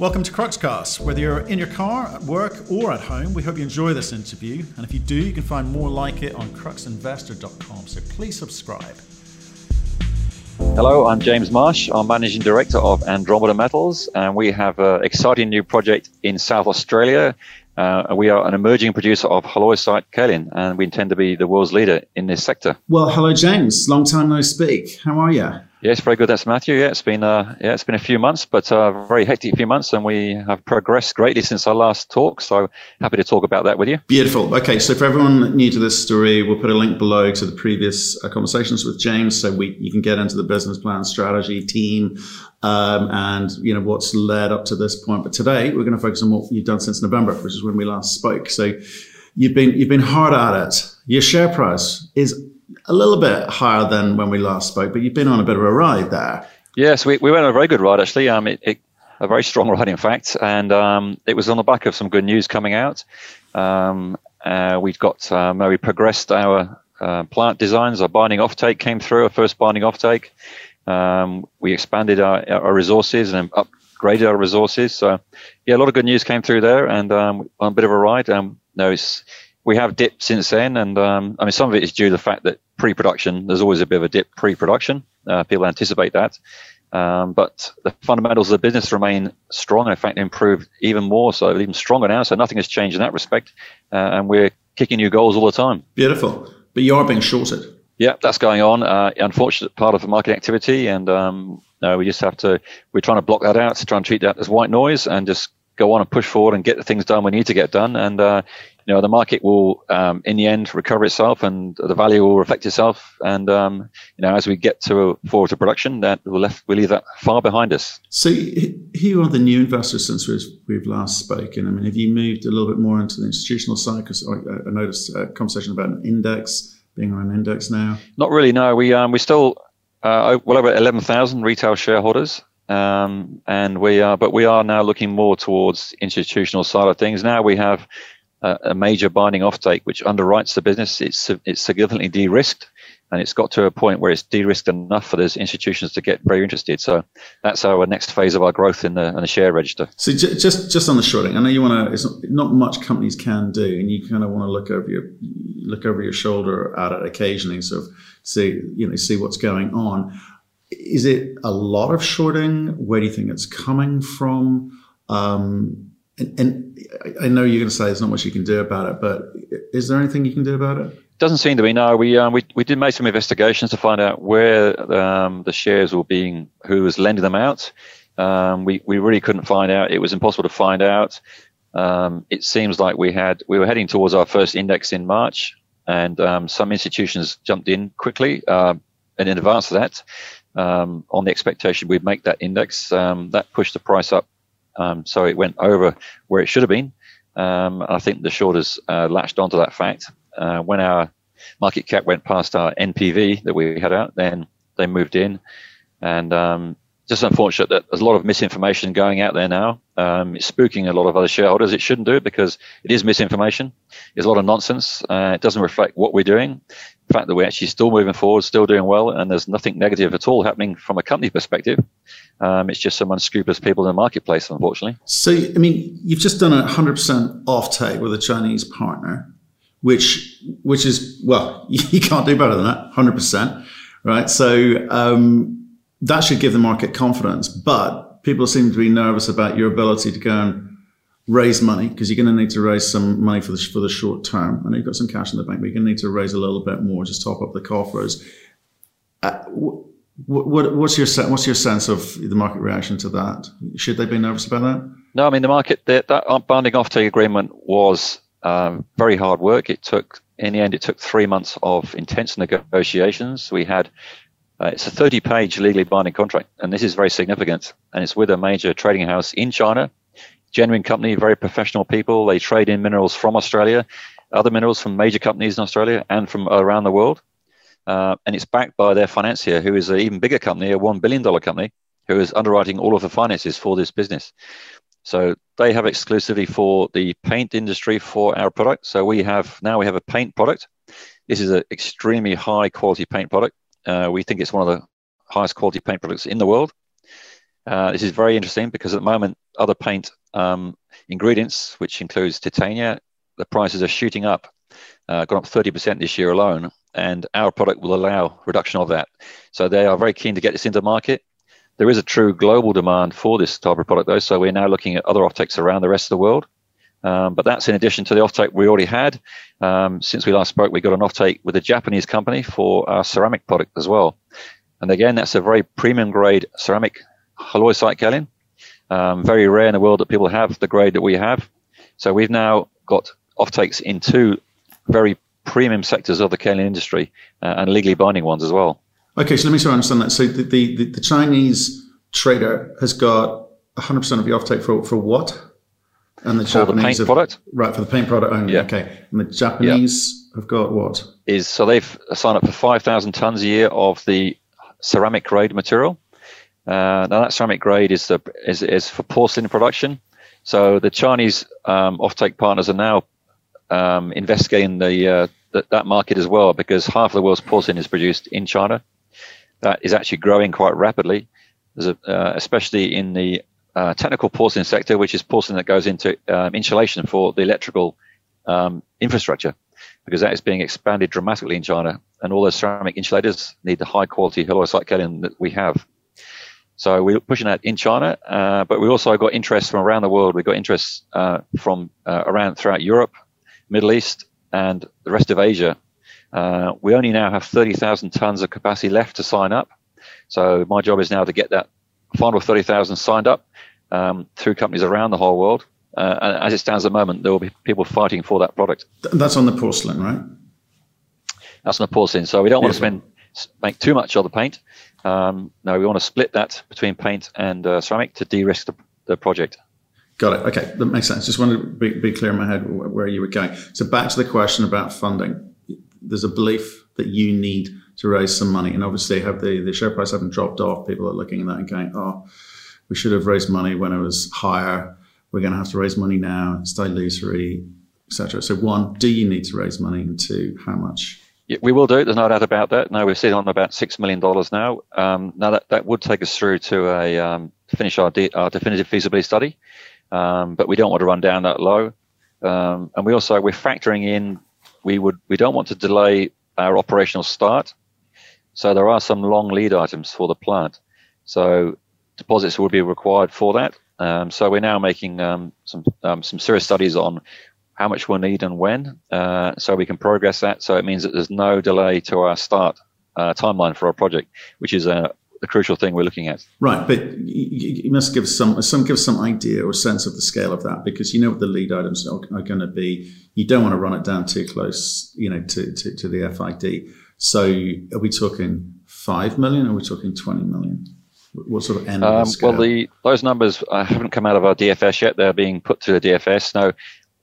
Welcome to Cruxcast. Whether you're in your car, at work, or at home, we hope you enjoy this interview. And if you do, you can find more like it on cruxinvestor.com. So please subscribe. Hello, I'm James Marsh. I'm Managing Director of Andromeda Metals, and we have an exciting new project in South Australia. Uh, we are an emerging producer of halloysite kaolin, and we intend to be the world's leader in this sector. Well, hello, James. Long time no speak. How are you? Yes, very good. That's Matthew. Yeah, it's been uh, yeah, it's been a few months, but a uh, very hectic few months, and we have progressed greatly since our last talk. So happy to talk about that with you. Beautiful. Okay, so for everyone new to this story, we'll put a link below to the previous uh, conversations with James, so we you can get into the business plan, strategy, team, um, and you know what's led up to this point. But today we're going to focus on what you've done since November, which is when we last spoke. So you've been you've been hard at it. Your share price is a little bit higher than when we last spoke, but you've been on a bit of a ride there. Yes, we, we went on a very good ride actually. Um, it, it, a very strong ride, in fact, and um, it was on the back of some good news coming out. Um, uh, we've got um, we progressed our uh, plant designs. Our binding offtake came through. Our first binding offtake. Um, we expanded our, our resources and upgraded our resources. So, yeah, a lot of good news came through there, and um, on a bit of a ride. Um, no, it's we have dipped since then, and um, I mean some of it is due to the fact that pre-production there's always a bit of a dip pre-production. Uh, people anticipate that, um, but the fundamentals of the business remain strong. In fact, improved even more, so even stronger now. So nothing has changed in that respect, uh, and we're kicking new goals all the time. Beautiful, but you are being shorted. Yeah, that's going on. Uh, unfortunate part of the market activity, and um, no, we just have to. We're trying to block that out, to try and treat that as white noise, and just go on and push forward and get the things done we need to get done. And uh, you know the market will um, in the end recover itself and the value will reflect itself. And um, you know as we get to forward to production that we'll left we'll leave that far behind us. So who are the new investors since we've, we've last spoken. I mean have you moved a little bit more into the institutional side? Because I, I noticed a conversation about an index being on an index now. Not really no. We um, we still uh, well over 11,000 retail shareholders. Um, and we are, but we are now looking more towards institutional side of things. Now we have a major binding offtake which underwrites the business. It's it's significantly de-risked, and it's got to a point where it's de-risked enough for those institutions to get very interested. So that's our next phase of our growth in the, in the share register. So just just on the shorting, I know you want to. It's not, not much companies can do, and you kind of want to look over your look over your shoulder at it occasionally, so see you know see what's going on. Is it a lot of shorting? Where do you think it's coming from? Um, and, and, I know you're going to say there's not much you can do about it, but is there anything you can do about it? Doesn't seem to be. No, we um, we we did make some investigations to find out where um, the shares were being, who was lending them out. Um, we we really couldn't find out. It was impossible to find out. Um, it seems like we had we were heading towards our first index in March, and um, some institutions jumped in quickly uh, and in advance of that um, on the expectation we'd make that index. that pushed the price up um, so it went over where it should have been. Um, I think the shorters uh, latched onto that fact. Uh, when our market cap went past our NPV that we had out, then they moved in. And um, just unfortunate that there's a lot of misinformation going out there now. Um, it's spooking a lot of other shareholders. It shouldn't do it because it is misinformation. There's a lot of nonsense. Uh, it doesn't reflect what we're doing. The fact that we're actually still moving forward, still doing well, and there's nothing negative at all happening from a company perspective. Um, it's just some unscrupulous people in the marketplace, unfortunately. So, I mean, you've just done a 100% off-take with a Chinese partner, which which is, well, you can't do better than that, 100%, right? So um, that should give the market confidence. But people seem to be nervous about your ability to go and raise money because you're going to need to raise some money for the, for the short term. I know you've got some cash in the bank, but you're going to need to raise a little bit more, just top up the coffers. Uh, what, what's your what's your sense of the market reaction to that? Should they be nervous about that? No, I mean the market that, that binding offtake agreement was um, very hard work. It took in the end it took three months of intense negotiations. We had uh, it's a 30 page legally binding contract, and this is very significant. And it's with a major trading house in China, genuine company, very professional people. They trade in minerals from Australia, other minerals from major companies in Australia and from around the world. Uh, and it's backed by their financier, who is an even bigger company, a $1 billion company, who is underwriting all of the finances for this business. So they have exclusivity for the paint industry for our product. So we have now we have a paint product. This is an extremely high quality paint product. Uh, we think it's one of the highest quality paint products in the world. Uh, this is very interesting because at the moment other paint um, ingredients, which includes titania, the prices are shooting up, uh, gone up 30% this year alone, and our product will allow reduction of that. So they are very keen to get this into market. There is a true global demand for this type of product, though. So we're now looking at other offtakes around the rest of the world. Um, but that's in addition to the offtake we already had. Um, since we last spoke, we got an offtake with a Japanese company for our ceramic product as well. And again, that's a very premium grade ceramic halloysite kaolin. Um, very rare in the world that people have the grade that we have. So we've now got offtakes in two very premium sectors of the kaolin industry uh, and legally binding ones as well. Okay, so let me sort of understand that. So the, the, the Chinese trader has got 100% of the offtake for, for what? And the for Japanese the paint have, product? Right, for the paint product only. Yeah. Okay. And the Japanese yeah. have got what? Is So they've signed up for 5,000 tons a year of the ceramic grade material. Uh, now that ceramic grade is, the, is, is for porcelain production. So the Chinese um, offtake partners are now um, investigating the, uh, that market as well because half of the world's porcelain is produced in China. That is actually growing quite rapidly, a, uh, especially in the uh, technical porcelain sector, which is porcelain that goes into um, insulation for the electrical um, infrastructure, because that is being expanded dramatically in China, and all those ceramic insulators need the high quality halloysite kaolin that we have. So we're pushing that in China, uh, but we also got interest from around the world. We got interest uh, from uh, around throughout Europe, Middle East, and the rest of Asia. Uh, we only now have 30,000 tons of capacity left to sign up. So my job is now to get that final 30,000 signed up um, through companies around the whole world. Uh, and as it stands at the moment, there will be people fighting for that product. That's on the porcelain, right? That's on the porcelain. So we don't want to spend make too much of the paint. Um, no, we want to split that between paint and uh, ceramic to de-risk the, the, project. Got it. Okay, that makes sense. Just wanted to be, be clear in my head where you were going. So back to the question about funding. There's a belief that you need to raise some money, and obviously, have the, the share price haven't dropped off. People are looking at that and going, "Oh, we should have raised money when it was higher. We're going to have to raise money now. It's dilusory, etc." So, one, do you need to raise money, and two, how much? We will do. There's no doubt about that. No, we're sitting on about six million dollars now. Um, now that that would take us through to a um, finish our, de- our definitive feasibility study, um, but we don't want to run down that low. Um, and we also we're factoring in we would we don't want to delay our operational start. So there are some long lead items for the plant. So deposits will be required for that. Um, so we're now making um, some some serious studies on how much we'll need and when, uh, so we can progress that. So it means that there's no delay to our start uh, timeline for our project, which is a, the crucial thing we're looking at. Right, but you, you, must give some some give some idea or sense of the scale of that because you know what the lead items are, are going to be. You don't want to run it down too close, you know, to, to, to the FID. So are we talking five million? Or are we talking twenty million? What sort of end? Um, well, the those numbers uh, haven't come out of our DFS yet. They're being put to the DFS now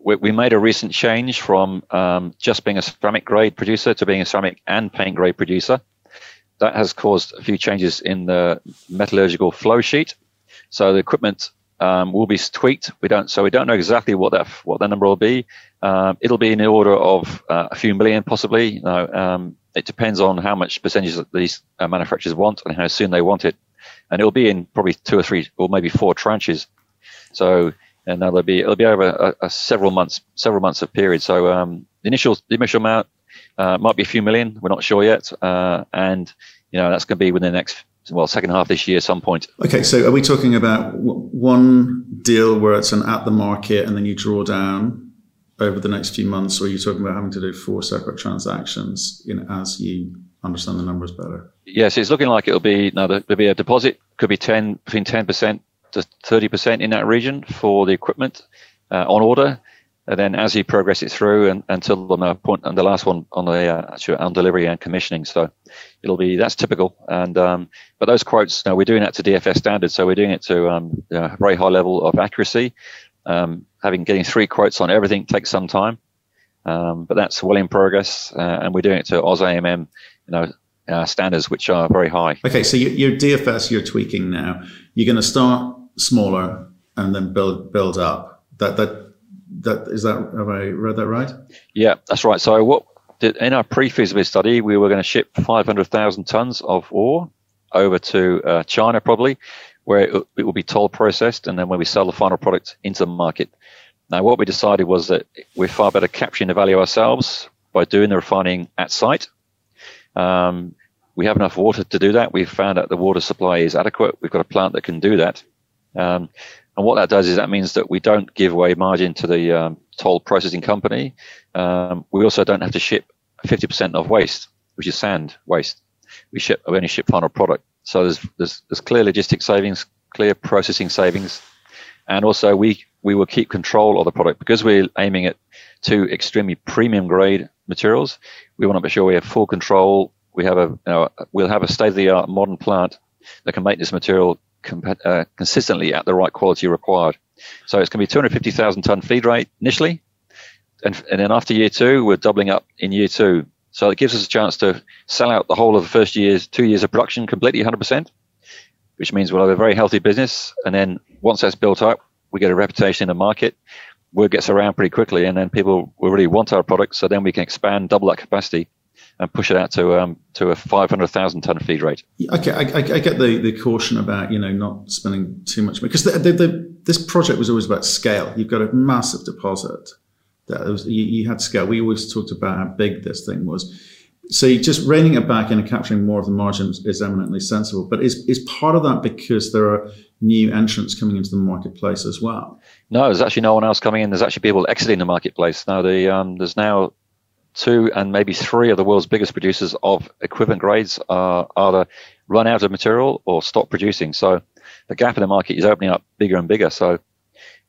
we, we made a recent change from um, just being a ceramic grade producer to being a ceramic and paint grade producer. That has caused a few changes in the metallurgical flow sheet. So the equipment um, will be tweaked. We don't, so we don't know exactly what that what that number will be. Um, it'll be in the order of uh, a few million, possibly. You know, um, it depends on how much percentage that these uh, manufacturers want and how soon they want it, and it'll be in probably two or three or maybe four tranches. So and that'll be it'll be over a, a several months several months of period. So um, the initial the initial amount uh, might be a few million. We're not sure yet, uh, and you know that's going to be within the next well second half this year some point. Okay, so are we talking about one deal where it's an at the market and then you draw down over the next few months, or are you talking about having to do four separate transactions you know, as you understand the numbers better? Yes, it's looking like it'll be now there'll be a deposit could be ten between ten percent to 30% in that region for the equipment uh, on order. And then as you progress it through and, until the point and the last one on the uh, actual on delivery and commissioning. So it'll be that's typical. And um, but those quotes, now we're doing that to DFS standards, so we're doing it to um, a very high level of accuracy. Um, having getting three quotes on everything takes some time, um, but that's well in progress, uh, and we're doing it to AusIMM, you know, uh, standards which are very high. Okay, so your, your DFS you're tweaking now. You're going to start smaller and then build build up. That that that is that have I read that right? Yeah, that's right. So what did, in our pre-feasibility study, we were going to ship 500,000 tons of ore over to uh, China probably. where it, will be toll processed, and then when we sell the final product into the market. Now, what we decided was that we're far better capturing the value ourselves by doing the refining at site. Um, we have enough water to do that. We've found that the water supply is adequate. We've got a plant that can do that. Um, and what that does is that means that we don't give away margin to the um, toll processing company. Um, we also don't have to ship 50% of waste, which is sand waste. We ship we only ship final product. So there's there's, there's clear logistic savings, clear processing savings, and also we we will keep control of the product because we're aiming at two extremely premium grade materials. We want to make sure we have full control. We have a you know, we'll have a state of the art modern plant that can make this material comp- uh, consistently at the right quality required. So it's going to be 250,000 ton feed rate initially, and, and then after year two, we're doubling up in year two. So it gives us a chance to sell out the whole of the first year's two years of production completely 100%, which means we'll have a very healthy business. And then once that's built up, we get a reputation in the market. Word gets around pretty quickly, and then people will really want our product. So then we can expand, double that capacity, and push it out to um, to a 500,000 ton feed rate. Okay, I, I, I, get the, the caution about you know not spending too much money because the, the, the, this project was always about scale. You've got a massive deposit. That was, you, you, had scale. We always talked about how big this thing was. So just reining it back in and capturing more of the margins is eminently sensible. But is is part of that because there are new entrants coming into the marketplace as well? No, there's actually no one else coming in. There's actually people exiting the marketplace now. The um, there's now two and maybe three of the world's biggest producers of equivalent grades are either run out of material or stop producing. So the gap in the market is opening up bigger and bigger. So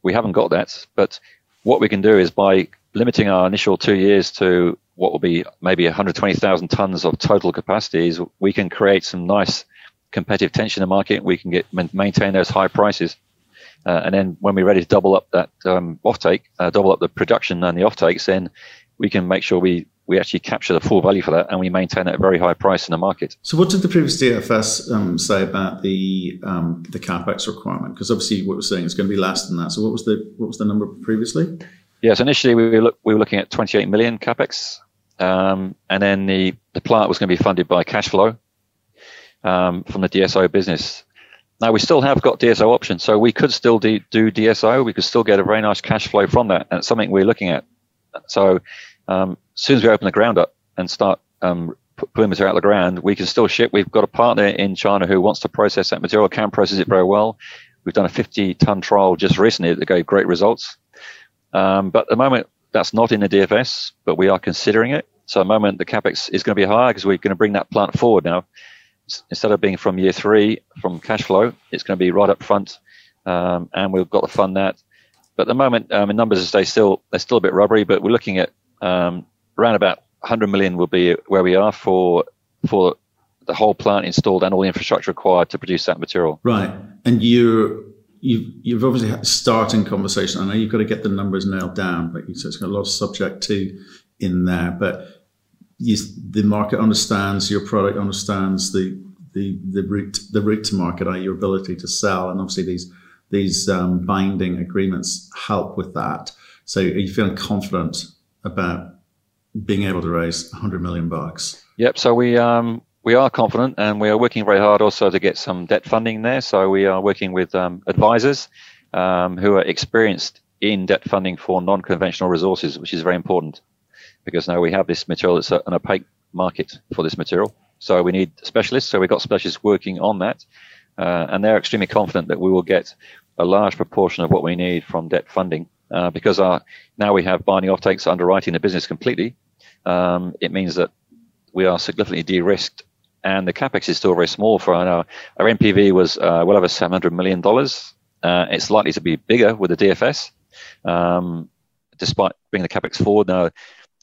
we haven't got that. But what we can do is by limiting our initial two years to what will be maybe 120,000 tons of total capacities, we can create some nice competitive tension in the market. We can get maintain those high prices. Uh, and then when we're ready to double up that um, offtake, uh, double up the production and the offtakes, then we can make sure we we actually capture the full value for that and we maintain at a very high price in the market. So, what did the previous DFS um, say about the um, the capex requirement? Because obviously, what we're saying is going to be less than that. So, what was the what was the number previously? Yes, initially we were look, we were looking at 28 million capex, um, and then the the plant was going to be funded by cash flow um, from the DSO business. Now we still have got DSO options, so we could still do, do DSO. We could still get a very nice cash flow from that, and it's something we're looking at. So um, as soon as we open the ground up and start um, material out of the ground, we can still ship. We've got a partner in China who wants to process that material, can process it very well. We've done a 50 ton trial just recently that gave great results. Um, but at the moment, that's not in the DFS, but we are considering it. So at the moment, the capex is going to be higher because we're going to bring that plant forward now. Instead of being from year three from cash flow, it's going to be right up front, um, and we've got to fund that. But at the moment, um, in numbers, they still they're still a bit rubbery. But we're looking at um, around about 100 million will be where we are for for the whole plant installed and all the infrastructure required to produce that material. Right, and you you've you've obviously had starting conversation. I know you've got to get the numbers nailed down, but you said it's got a lot of subject to in there. But you, the market understands your product, understands the the the route the route to market, your ability to sell, and obviously these these um, binding agreements help with that. So, are you feeling confident about being able to raise 100 million bucks. Yep. So we um, we are confident, and we are working very hard also to get some debt funding there. So we are working with um, advisors um, who are experienced in debt funding for non-conventional resources, which is very important because now we have this material that's an opaque market for this material. So we need specialists. So we've got specialists working on that, uh, and they're extremely confident that we will get a large proportion of what we need from debt funding uh, because our, now we have binding offtakes underwriting the business completely. Um, it means that we are significantly de-risked and the capex is still very small for our, our NPV was uh, well over $700 million. Uh, it's likely to be bigger with the DFS, um, despite bringing the capex forward now.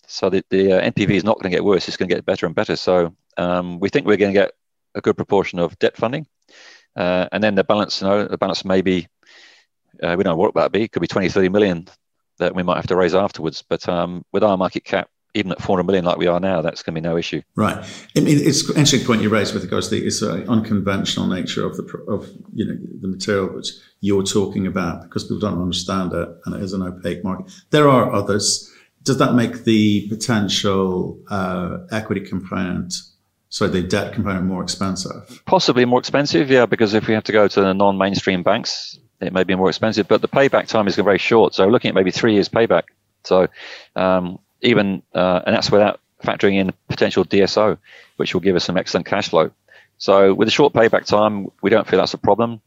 So the, the uh, NPV is not going to get worse; it's going to get better and better. So um, we think we're going to get a good proportion of debt funding, uh, and then the balance. You know, the balance may be uh, we don't know what that be. It could be 20, 30 million that we might have to raise afterwards. But um, with our market cap, even at 400 million like we are now, that's going to be no issue. Right. I mean, it's an interesting point you raised with regards to the it's uh, unconventional nature of the of you know the material which you're talking about because people don't understand it and it is an opaque market. There are others. Does that make the potential uh, equity component so the debt component more expensive? Possibly more expensive, yeah, because if we have to go to the non-mainstream banks, it may be more expensive. But the payback time is very short, so looking at maybe three years payback. So um, even uh, and that's without factoring in potential DSO, which will give us some excellent cash flow. So with a short payback time, we don't feel that's a problem.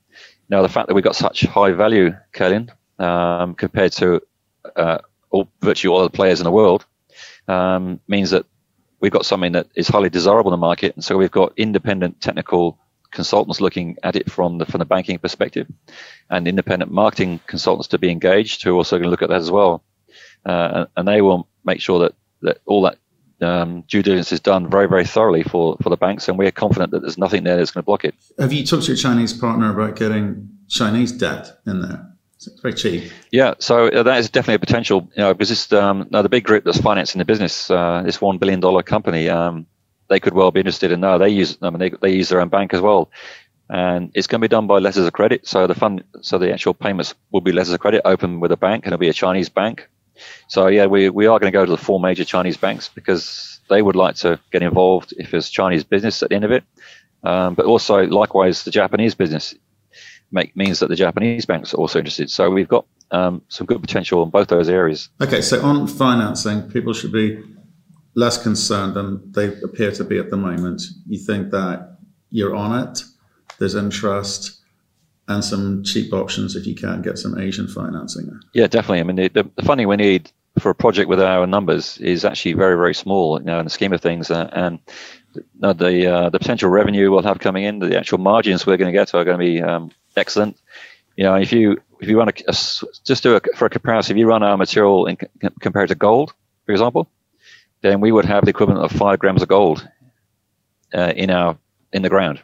Now the fact that we've got such high value, kaolin, um, compared to uh, all, virtually all other players in the world, um, means that we've got something that is highly desirable in the market, and so we've got independent technical consultants looking at it from the from the banking perspective, and independent marketing consultants to be engaged who are also going to look at that as well, uh, and they will make sure that that all that um, due diligence is done very very thoroughly for for the banks, and we're confident that there's nothing there that's going to block it. Have you talked to your Chinese partner about getting Chinese debt in there? It's very cheap. Yeah, so uh, that is definitely a potential. You know, because this um, now the big group that's financing the business, uh, this one billion dollar company, um, they could well be interested in. No, they use. I mean, they, they use their own bank as well, and it's going to be done by letters of credit. So the fund, so the actual payments will be letters of credit open with a bank, and it'll be a Chinese bank. So yeah, we we are going to go to the four major Chinese banks because they would like to get involved if there's Chinese business at the end of it. Um, but also likewise the Japanese business make, means that the Japanese banks are also interested. So we've got um, some good potential in both those areas. Okay, so on financing, people should be less concerned than they appear to be at the moment. You think that you're on it, there's interest, and some cheap options if you can get some Asian financing. Yeah, definitely. I mean, the, the funding we need for a project with our numbers is actually very, very small, you know, in the scheme of things. Uh, and the the, uh, the potential revenue we'll have coming in, the actual margins we're going to get are going to be um, excellent. You know, if you if you run a, a just do a, for a comparison, if you run our material in, compared to gold, for example, then we would have the equivalent of five grams of gold uh, in our in the ground.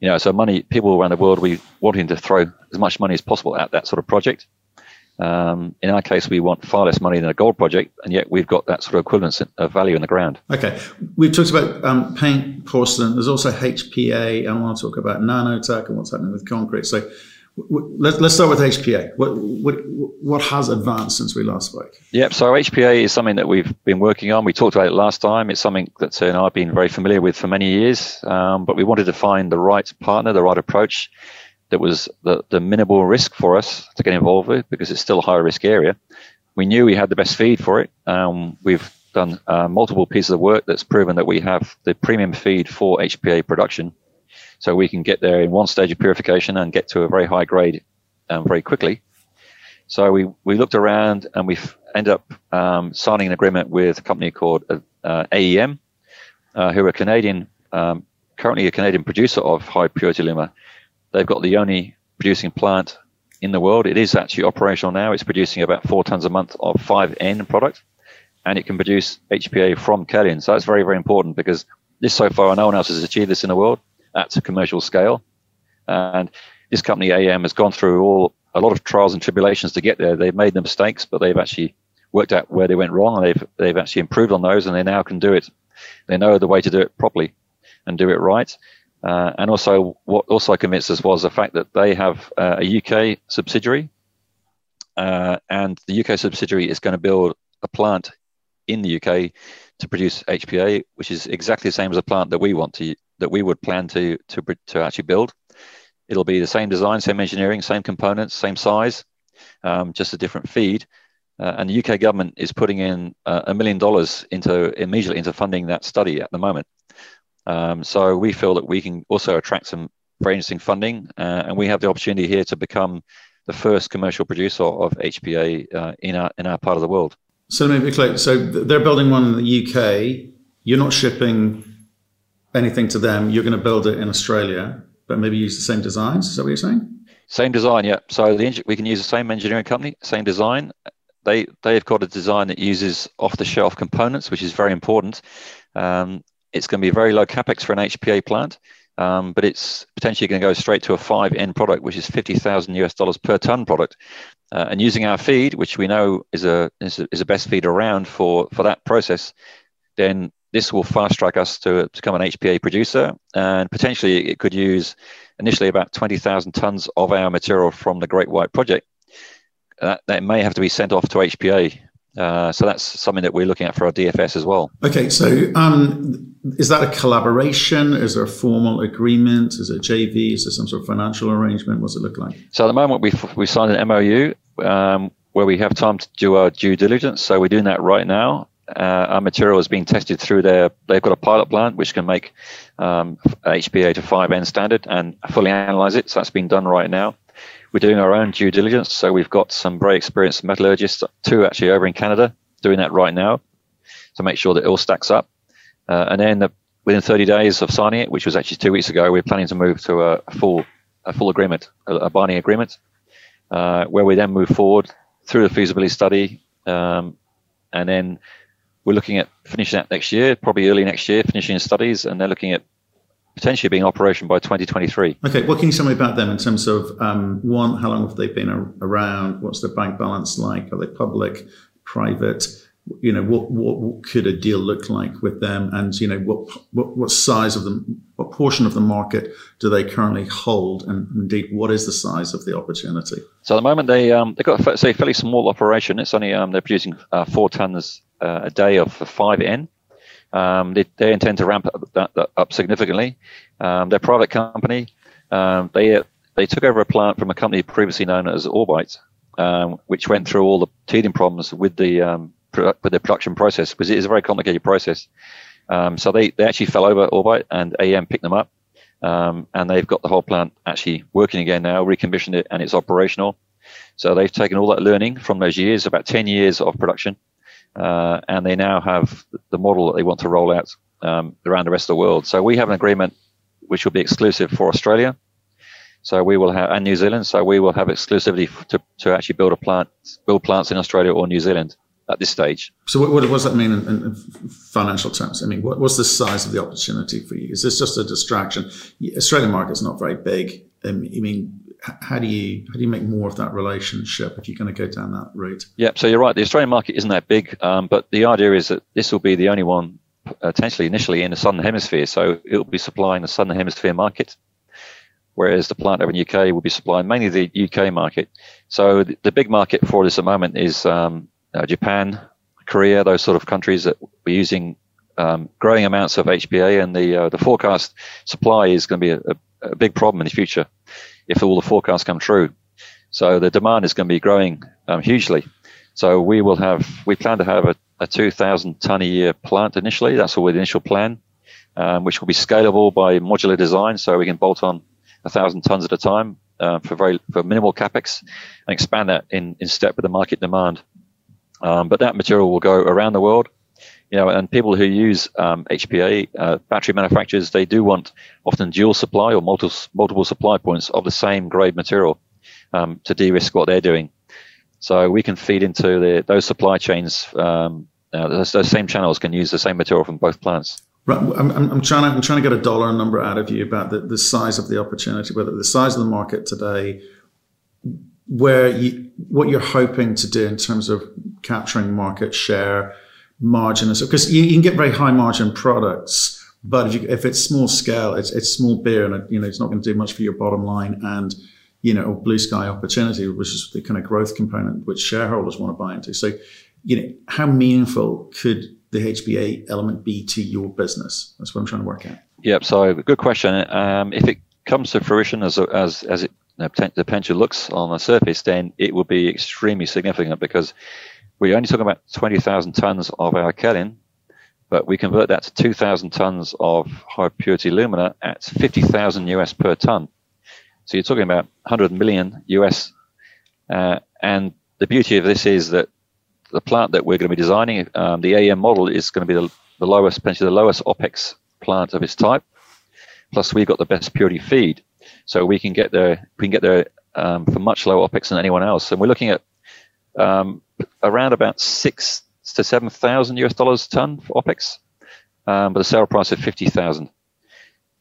You know, so money people around the world we wanting to throw as much money as possible at that sort of project. Um, in our case, we want far less money than a gold project, and yet we've got that sort of equivalence of value in the ground. Okay, we've talked about um, paint, porcelain. There's also HPA. I want to talk about nanotech and what's happening with concrete. So let, us start with HPA. What, what, what has advanced since we last spoke? Yep. So HPA is something that we've been working on. We talked about it last time. It's something that uh, I've been very familiar with for many years, um, but we wanted to find the right partner, the right approach that was the, the minimal risk for us to get involved with because it's still a high risk area. We knew we had the best feed for it. Um, we've done uh, multiple pieces of work that's proven that we have the premium feed for HPA production. So we can get there in one stage of purification and get to a very high grade um, very quickly. So we, we looked around and we ended up um, signing an agreement with a company called uh, uh AEM, uh, who are Canadian, um, currently a Canadian producer of high purity alumina. They've got the only producing plant in the world. It is actually operational now. It's producing about four tons a month of 5N product, and it can produce HPA from kaolin. So that's very, very important because this so far, no one else has achieved this in the world at a commercial scale. And this company, AM, has gone through all a lot of trials and tribulations to get there. They've made the mistakes, but they've actually worked out where they went wrong, and they've they've actually improved on those, and they now can do it. They know the way to do it properly and do it right. Uh, and also, what also convinced us was the fact that they have uh, a UK subsidiary, uh, and the UK subsidiary is going to build a plant in the UK to produce HPA, which is exactly the same as a plant that we want to that we would plan to to to actually build. It'll be the same design, same engineering, same components, same size, um, just a different feed. Uh, and the UK government is putting in uh, a million dollars into immediately into funding that study at the moment. Um, so we feel that we can also attract some very interesting funding, uh, and we have the opportunity here to become the first commercial producer of HPA uh, in our in our part of the world. So let me be clear. So they're building one in the UK. You're not shipping anything to them. You're going to build it in Australia, but maybe use the same designs. Is that what you're saying? Same design, yeah. So the we can use the same engineering company, same design. They they've got a design that uses off the shelf components, which is very important. Um, it's going to be very low capex for an HPA plant, um, but it's potentially going to go straight to a 5N product, which is 50,000 US dollars per ton product. Uh, and using our feed, which we know is a, is a, is a best feed around for, for that process, then this will fast track us to, to become an HPA producer. And potentially it could use initially about 20,000 tons of our material from the Great White Project. That, that may have to be sent off to HPA Uh, so that's something that we're looking at for our DFS as well. Okay, so um, is that a collaboration? Is there a formal agreement? Is it JV? Is there some sort of financial arrangement? What's it look like? So at the moment, we've we signed an MOU um, where we have time to do our due diligence. So we're doing that right now. Uh, our material is being tested through their. They've got a pilot plant which can make um, HPA to 5N standard and fully analyze it. So that's being done right now. We're doing our own due diligence. So we've got some very experienced metallurgists, two actually over in Canada, doing that right now to make sure that it all stacks up. Uh, and then the, within 30 days of signing it, which was actually two weeks ago, we're planning to move to a, full a full agreement, a, a binding agreement, uh, where we then move forward through the feasibility study, um, and then we're looking at finishing that next year, probably early next year, finishing studies, and they're looking at potentially being operation by 2023. Okay, what can you tell me about them in terms of um, one, how long have they been around? What's their bank balance like? Are they public, private? You know, what, what, what could a deal look like with them? And you know, what, what what size of the what portion of the market do they currently hold? And indeed, what is the size of the opportunity? So at the moment, they um, they've got a say fairly small operation. It's only um, they're producing uh, four tons uh, a day of 5N. Um, they, they, intend to ramp up, that, that up significantly. Um, they're a private company. Um, they they took over a plant from a company previously known as Orbite, um, which went through all the teething problems with the um, with the production process because it is a very complicated process. Um, so they, they actually fell over Orbite and AM picked them up. and they've got the whole plant actually working again now, recommissioned it, and it's operational. So they've taken all that learning from those years, about 10 years of production, uh, and they now have the model that they want to roll out um, around the rest of the world. So we have an agreement which will be exclusive for Australia. So we will have and New Zealand. So we will have exclusivity to, to actually build a plant, build plants in Australia or New Zealand at this stage. So what, what does that mean in, in, financial terms? I mean, what, what's the size of the opportunity for you? Is this just a distraction? Australian market is not very big. Um, I mean, how do you how do you make more of that relationship if you're going to go down that route? Yeah, so you're right. The Australian market isn't that big, um, but the idea is that this will be the only one potentially initially in the southern hemisphere. So it will be supplying the southern hemisphere market, whereas the plant over in the UK will be supplying mainly the UK market. So the, the big market for this at the moment is um, uh, Japan, Korea, those sort of countries that we're using um, growing amounts of HPA, and the uh, the forecast supply is going to be a, a, big problem in the future if all the forecasts come true. So the demand is going to be growing um, hugely. So we will have, we plan to have a, a 2,000 ton a year plant initially. That's our initial plan, um, which will be scalable by modular design. So we can bolt on a thousand tons at a time uh, for very for minimal capex and expand that in, in step with the market demand. Um, but that material will go around the world you know, and people who use um, HPA uh, battery manufacturers, they do want often dual supply or multiple multiple supply points of the same grade material um, to de-risk what they're doing. So we can feed into the, those supply chains. Um, uh, those, those, same channels can use the same material from both plants. Right. I'm, I'm, trying to I'm trying to get a dollar number out of you about the, the size of the opportunity, whether the size of the market today, where you what you're hoping to do in terms of capturing market share margin because you, you, can get very high margin products but if, you, if it's small scale it's, it's small beer and it, you know it's not going to do much for your bottom line and you know blue sky opportunity which is the kind of growth component which shareholders want to buy into. So you know how meaningful could the HPA element be to your business? That's what i'm trying to work out. Yep so good question. Um, if it comes to fruition as as as it the potential looks on the surface then it will be extremely significant because we only talking about 20,000 tons of our kaolin, but we convert that to 2,000 tons of high purity alumina at 50,000 US per ton. So you're talking about 100 million US. Uh, and the beauty of this is that the plant that we're going to be designing, um, the AEM model, is going to be the, the lowest, potentially the lowest OPEX plant of its type. Plus, we've got the best purity feed, so we can get there. We can get there um, for much lower OPEX than anyone else. And we're looking at um, around about six to seven thousand US dollars a ton for OPEX, um, but a sale price of fifty thousand.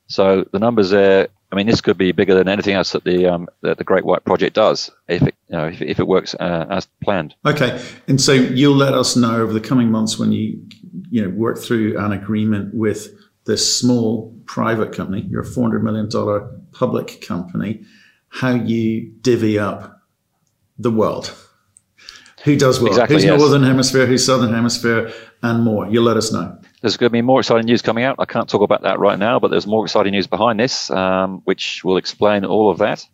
So the numbers there. I mean, this could be bigger than anything else that the um, that the Great White Project does if it you know if, if it works uh, as planned. Okay, and so you'll let us know over the coming months when you you know work through an agreement with this small private company. You're a four hundred million dollar public company. How you divvy up the world Who does what? Exactly, who's yes. northern hemisphere? Who's southern hemisphere? And more. You'll let us know. There's going to be more exciting news coming out. I can't talk about that right now, but there's more exciting news behind this, um, which will explain all of that.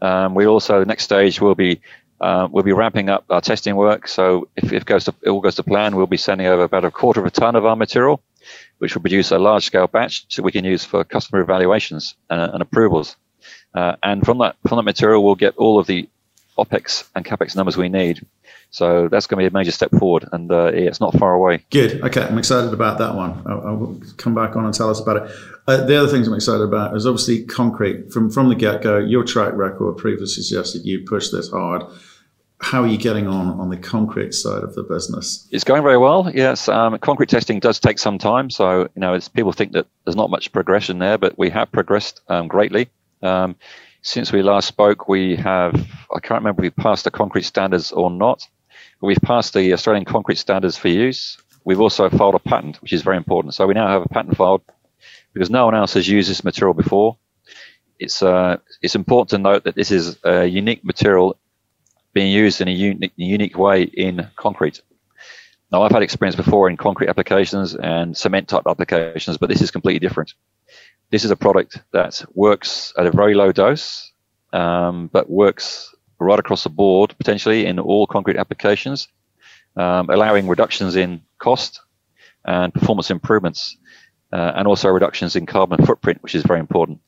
Um, we also next stage will be uh, we'll be ramping up our testing work. So if, if it goes to, it all goes to plan, we'll be sending over about a quarter of a ton of our material, which will produce a large scale batch that we can use for customer evaluations and, and approvals. Uh, and from that from that material, we'll get all of the OPEX and CAPEX numbers we need. So that's going to be a major step forward, and uh, it's not far away. Good. Okay, I'm excited about that one. I'll, I'll come back on and tell us about it. Uh, the other things I'm excited about is obviously concrete. From from the get go, your track record previously suggested you push this hard. How are you getting on on the concrete side of the business? It's going very well. Yes, um, concrete testing does take some time, so you know, people think that there's not much progression there, but we have progressed um, greatly. Um, since we last spoke, we have I can't remember if we passed the concrete standards or not. We've passed the Australian concrete standards for use. We've also filed a patent, which is very important. So we now have a patent filed because no one else has used this material before. It's uh, it's important to note that this is a unique material being used in a unique, unique way in concrete. Now, I've had experience before in concrete applications and cement type applications, but this is completely different. This is a product that works at a very low dose, um, but works right across the board, potentially in all concrete applications, um, allowing reductions in cost and performance improvements, uh, and also reductions in carbon footprint, which is very important.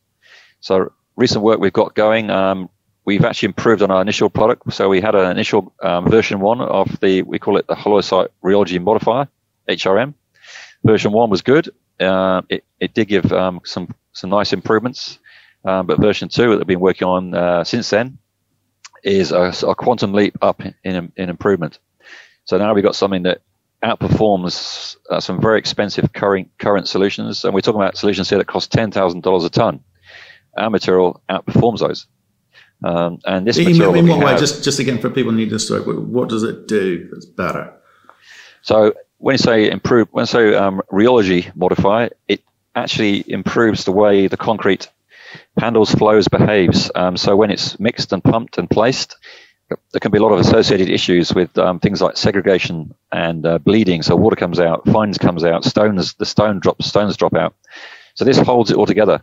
So, recent work we've got going, um, we've actually improved on our initial product. So, we had an initial um, version one of the, we call it the Halloysite Rheology Modifier, HRM. Version one was good. Uh, it, it did give um, some some nice improvements, um, but version two that we've been working on uh, since then is a, a quantum leap up in, in improvement. So now we've got something that outperforms uh, some very expensive current current solutions, and we're talking about solutions here that cost ten thousand dollars a ton. Our material outperforms those. Um, and this in, material in what way? have- Just just again for people who need this story, what does it do that's better? So when you say improve, when you say um, rheology modify, it actually improves the way the concrete handles, flows, behaves. Um, so when it's mixed and pumped and placed, there can be a lot of associated issues with um, things like segregation and uh, bleeding. So water comes out, fines comes out, stones the stone drops, stones drop out. So this holds it all together,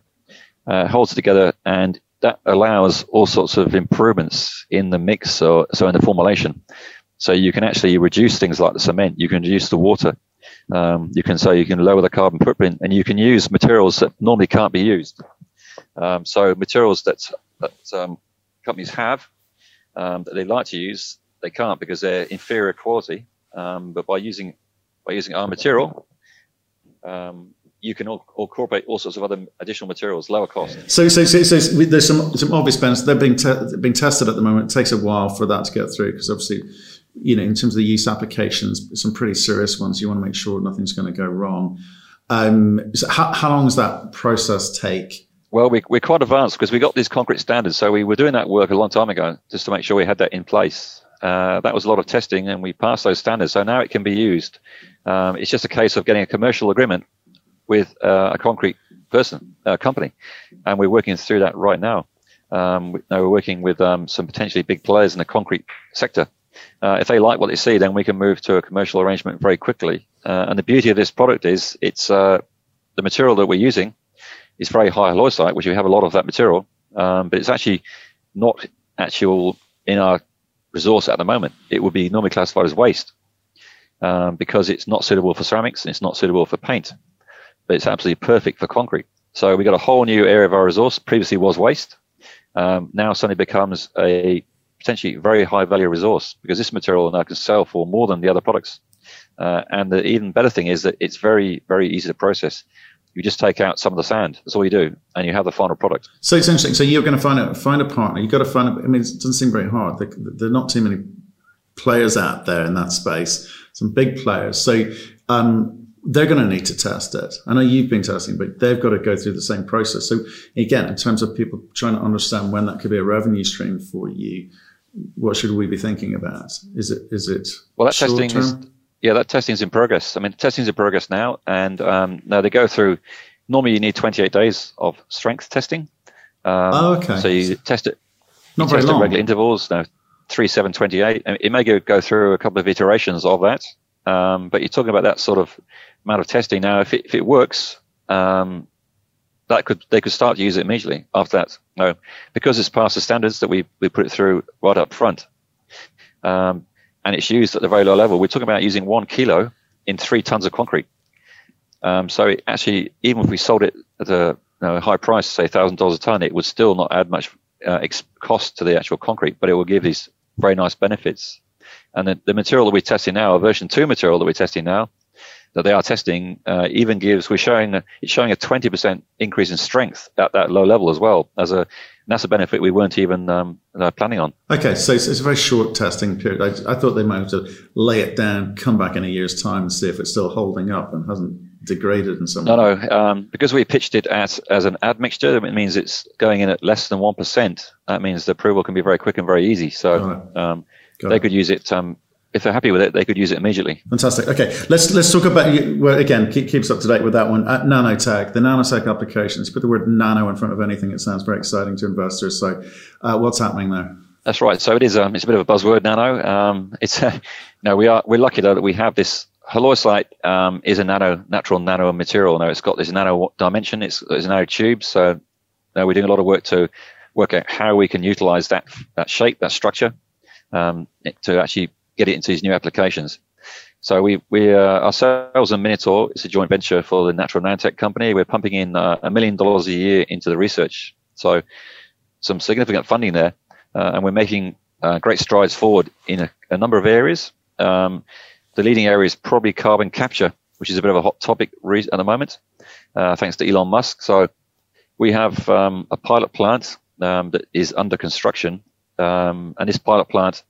uh, holds it together, and that allows all sorts of improvements in the mix, so, so in the formulation. So you can actually reduce things like the cement, you can reduce the water, um, you can say you can lower the carbon footprint, and you can use materials that normally can't be used. Um, so materials that, that um, companies have um, that they like to use, they can't because they're inferior quality. Um, but by using by using our material, um, you can all, incorporate all sorts of other additional materials, lower cost. So, so, so, so there's some some obvious benefits. They're being te- being tested at the moment. It takes a while for that to get through because obviously, you know, in terms of the use applications, some pretty serious ones. You want to make sure nothing's going to go wrong. Um, so how, how long does that process take? Well, we, we're quite advanced because we got these concrete standards. So we were doing that work a long time ago just to make sure we had that in place. Uh, that was a lot of testing and we passed those standards. So now it can be used. Um, it's just a case of getting a commercial agreement with uh, a concrete person, uh, company. And we're working through that right now. Um, we, now we're working with um, some potentially big players in the concrete sector. Uh, if they like what they see, then we can move to a commercial arrangement very quickly. Uh, and the beauty of this product is it's uh, the material that we're using is very high halloysite, which we have a lot of that material, um, but it's actually not actual in our resource at the moment. It would be normally classified as waste um, because it's not suitable for ceramics and it's not suitable for paint, but it's absolutely perfect for concrete. So we got a whole new area of our resource. Previously was waste. Um, now suddenly becomes a potentially very high value resource because this material now can sell for more than the other products. Uh, and the even better thing is that it's very, very easy to process you just take out some of the sand. That's all you do, and you have the final product. So it's interesting. So you're going to find a find a partner. You've got to find. A, I mean, it doesn't seem very hard. There, there are not too many players out there in that space. Some big players. So um, they're going to need to test it. I know you've been testing, but they've got to go through the same process. So again, in terms of people trying to understand when that could be a revenue stream for you, what should we be thinking about? Is it is it well that testing is yeah, that testing is in progress. I mean, testing is in progress now, and um, now they go through. Normally, you need 28 days of strength testing. Um, oh, okay. So you test it. Not you very test long. at regular intervals. Now, 3728. It may go, go through a couple of iterations of that, um, but you're talking about that sort of amount of testing. Now, if it, if it works, um, that could they could start to use it immediately after that. No, because it's past the standards that we, we put it through right up front, um, and it's used at a very low level. We're talking about using one kilo in three tons of concrete. Um, so actually, even if we sold it at a you know, high price, say thousand dollars a ton, it would still not add much uh, ex- cost to the actual concrete, but it will give these very nice benefits. And the, the material that we're testing now, a version two material that we're testing now, that they are testing, uh, even gives we're showing it's showing a 20% increase in strength at that low level as well as a that's a benefit we weren't even um, uh, planning on. Okay, so it's, it's, a very short testing period. I, I, thought they might have to lay it down, come back in a year's time, and see if it's still holding up and hasn't degraded in some no, way. No, um, because we pitched it as as an admixture, it means it's going in at less than one percent. That means the approval can be very quick and very easy. So um, they it. could use it. Um, if they're happy with it, they could use it immediately. Fantastic. Okay, let's let's talk about well, again. Keep, keeps up to date with that one. At nanotech, the nanotech applications. Put the word nano in front of anything. It sounds very exciting to investors. So, uh, what's happening there? That's right. So it is. Um, it's a bit of a buzzword, nano. Um, it's uh, know we are we're lucky though that we have this halloysite um, is a nano, natural nano material. Now it's got this nano dimension. It's, it's a nano tube. So now we're doing a lot of work to work out how we can utilize that that shape, that structure, um, to actually get it into these new applications. So we we uh, ourselves and Minotaur, it's a joint venture for the Natural Nanotech company. We're pumping in uh, a million dollars a year into the research. So some significant funding there, uh, and we're making uh, great strides forward in a, a number of areas. Um, the leading area is probably carbon capture, which is a bit of a hot topic at the moment, uh, thanks to Elon Musk. So we have um, a pilot plant um, that is under construction, um, and this pilot plant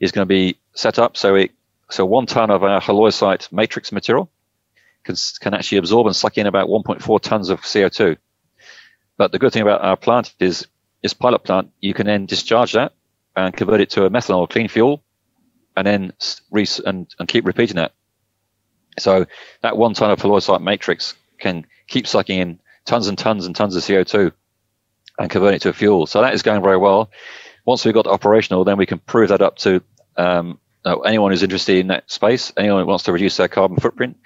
is going to be set up so it so one ton of our halloysite matrix material can, can actually absorb and suck in about 1.4 tons of CO2. But the good thing about our plant is this pilot plant, you can then discharge that and convert it to a methanol clean fuel and then re- and, and keep repeating that. So that one ton of halloysite matrix can keep sucking in tons and tons and tons of CO2 and convert it to a fuel. So that is going very well. Once we've got operational, then we can prove that up to um, anyone who's interested in that space, anyone who wants to reduce their carbon footprint,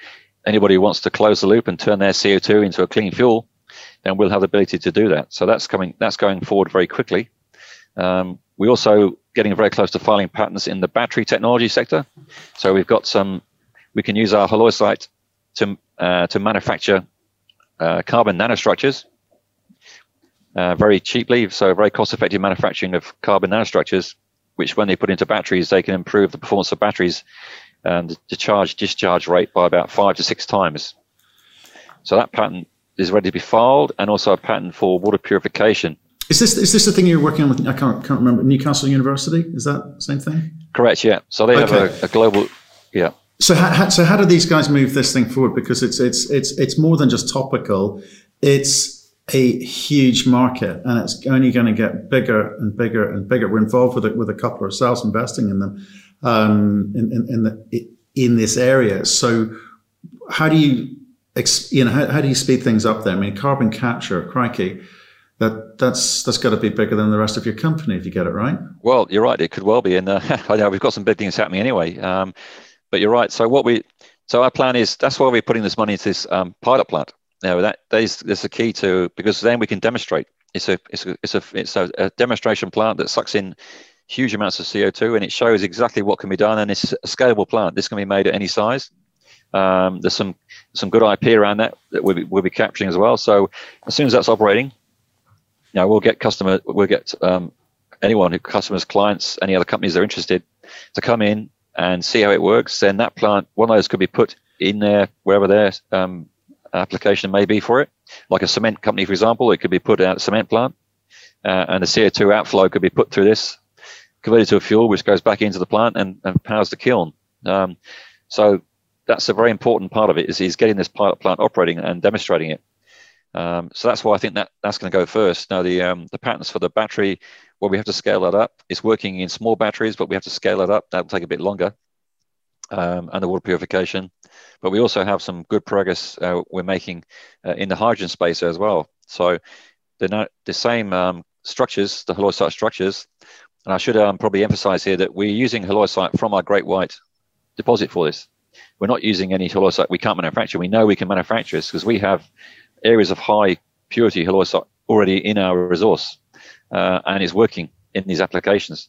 anybody who wants to close the loop and turn their CO2 into a clean fuel, then we'll have the ability to do that. So that's coming, that's going forward very quickly. Um, we also getting very close to filing patents in the battery technology sector. So we've got some, we can use our halloysite to, uh, to manufacture uh, carbon nanostructures uh, very cheaply. So very cost effective manufacturing of carbon nanostructures, which when they put into batteries, they can improve the performance of batteries and the charge discharge rate by about five to six times. So that patent is ready to be filed and also a patent for water purification is this is this the thing you're working on with? I can't can't remember. Newcastle University is that the same thing? Correct. Yeah. So they okay. have a, a, global. Yeah. So how, so how do these guys move this thing forward? Because it's it's it's it's more than just topical. It's a huge market, and it's only going to get bigger and bigger and bigger. We're involved with it with a couple of ourselves investing in them um, in in, in, the, in this area. So how do you you know how, how do you speed things up there? I mean, carbon capture, crikey that that's that's got to be bigger than the rest of your company if you get it right. Well, you're right. It could well be, and uh, I know we've got some big things happening anyway. Um, but you're right. So what we so our plan is that's why we're putting this money into this um, pilot plant. Now that there's there's a key to because then we can demonstrate. It's a it's a it's a it's a, a demonstration plant that sucks in huge amounts of CO2 and it shows exactly what can be done and it's a scalable plant. This can be made at any size. Um, there's some some good IP around that that we'll be, we'll be capturing as well. So as soon as that's operating, you know, we'll get customer, we'll get um, anyone who customers, clients, any other companies that are interested to come in and see how it works. Then that plant, one of those could be put in there wherever their um, application may be for it. Like a cement company, for example, it could be put out a cement plant, uh, and the CO2 outflow could be put through this, converted to a fuel, which goes back into the plant and, and powers the kiln. Um, so that's a very important part of it is, is getting this pilot plant operating and demonstrating it. Um, so that's why I think that that's going to go first. Now the um, the patents for the battery, well, we have to scale that up. It's working in small batteries, but we have to scale it up. That'll take a bit longer. Um, and the water purification, but we also have some good progress uh, we're making uh, in the hydrogen space as well. So the the same um, structures, the halloysite structures, and I should um, probably emphasize here that we're using halloysite from our Great White deposit for this. We're not using any halloysite we can't manufacture. We know we can manufacture this because we have areas of high purity halloysite already in our resource, uh, and it's working in these applications.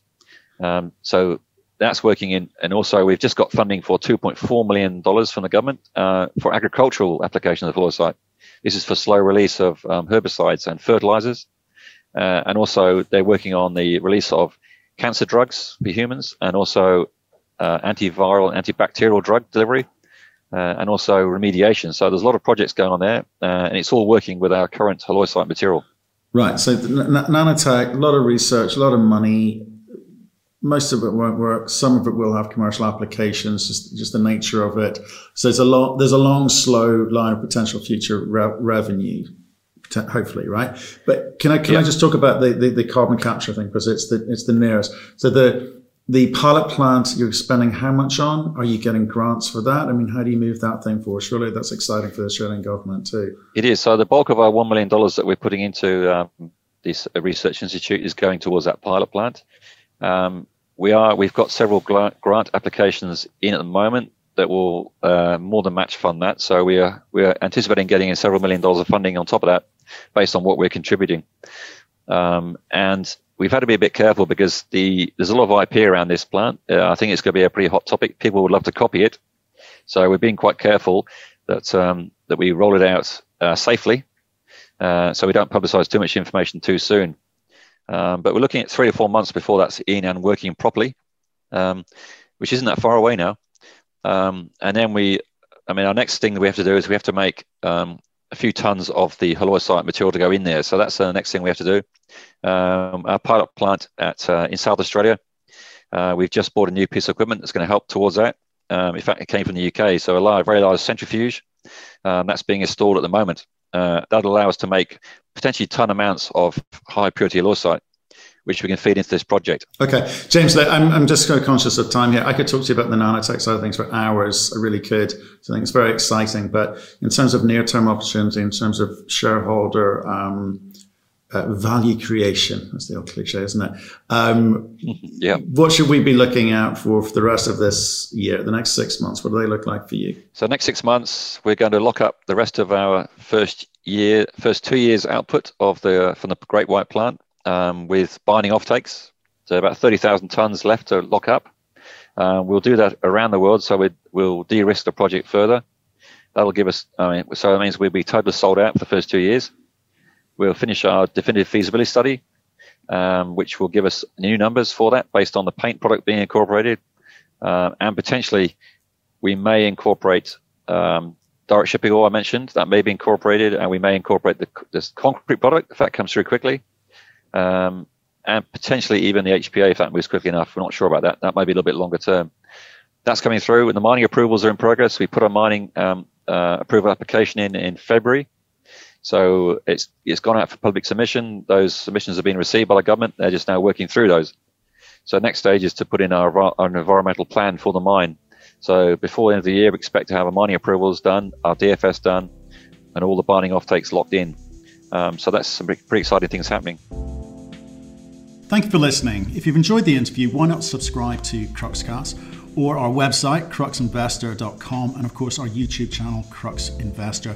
Um, so that's working in, and also we've just got funding for 2.4 million dollars from the government uh, for agricultural applications of halloysite. This is for slow release of um, herbicides and fertilizers, uh, and also they're working on the release of cancer drugs for humans, and also uh, antiviral, antibacterial drug delivery, uh, and also remediation. So there's a lot of projects going on there, uh, and it's all working with our current halloysite material. Right. So nanotech, a lot of research, a lot of money. Most of it won't work. Some of it will have commercial applications, just, just the nature of it. So there's a long, there's a long, slow line of potential future re- revenue, hopefully, right? But can I can yeah. I just talk about the, the, the carbon capture thing because it's the it's the nearest. So the the pilot plant you're spending how much on? Are you getting grants for that? I mean, how do you move that thing forward? Surely that's exciting for the Australian government too. It is. So the bulk of our $1 million that we're putting into um, this research institute is going towards that pilot plant. Um, we are, we've got several grant applications in at the moment that will uh, more than match fund that. So we are, we are anticipating getting in several million dollars of funding on top of that based on what we're contributing. Um, and we've had to be a bit careful because the there's a lot of IP around this plant. Uh, I think it's going to be a pretty hot topic. People would love to copy it, so we're being quite careful that um, that we roll it out uh, safely, uh, so we don't publicise too much information too soon. Um, but we're looking at three or four months before that's in and working properly, um, which isn't that far away now. Um, and then we, I mean, our next thing that we have to do is we have to make um, a few tons of the halloysite material to go in there. So that's the next thing we have to do. Um, our pilot plant at uh, in South Australia, uh, we've just bought a new piece of equipment that's going to help towards that. Um, in fact, it came from the UK, so a large, very large centrifuge that's being installed at the moment. Uh, that'll allow us to make potentially ton amounts of high purity halloysite which we can feed into this project. Okay, James, I'm, I'm just so conscious of time here. I could talk to you about the nanotech side of things for hours. I really could. So I think it's very exciting. But in terms of near term opportunity, in terms of shareholder um, uh, value creation, that's the old cliche, isn't it? Um, yeah. What should we be looking out for for the rest of this year, the next six months? What do they look like for you? So next six months, we're going to lock up the rest of our first year, first two years output of the from the Great White plant um, with binding offtakes. So about 30,000 tons left to lock up. Uh, we'll do that around the world, so we will de-risk the project further. That'll give us, I mean, so that means we'll be totally sold out for the first two years. We'll finish our definitive feasibility study, um, which will give us new numbers for that based on the paint product being incorporated. Uh, and potentially, we may incorporate um, direct shipping ore I mentioned, that may be incorporated, and we may incorporate the, this concrete product if that comes through quickly um, and potentially even the HPA if that moves quickly enough. We're not sure about that. That might be a little bit longer term. That's coming through. And the mining approvals are in progress. We put our mining um, uh, approval application in in February. So it's it's gone out for public submission. Those submissions have been received by the government. They're just now working through those. So next stage is to put in our, our environmental plan for the mine. So before the end of the year, we expect to have our mining approvals done, our DFS done, and all the binding offtakes locked in. Um, so that's some pretty exciting things happening. Thank you for listening. If you've enjoyed the interview, why not subscribe to Cruxcast or our website, cruxinvestor.com, and of course our YouTube channel, Crux Investor.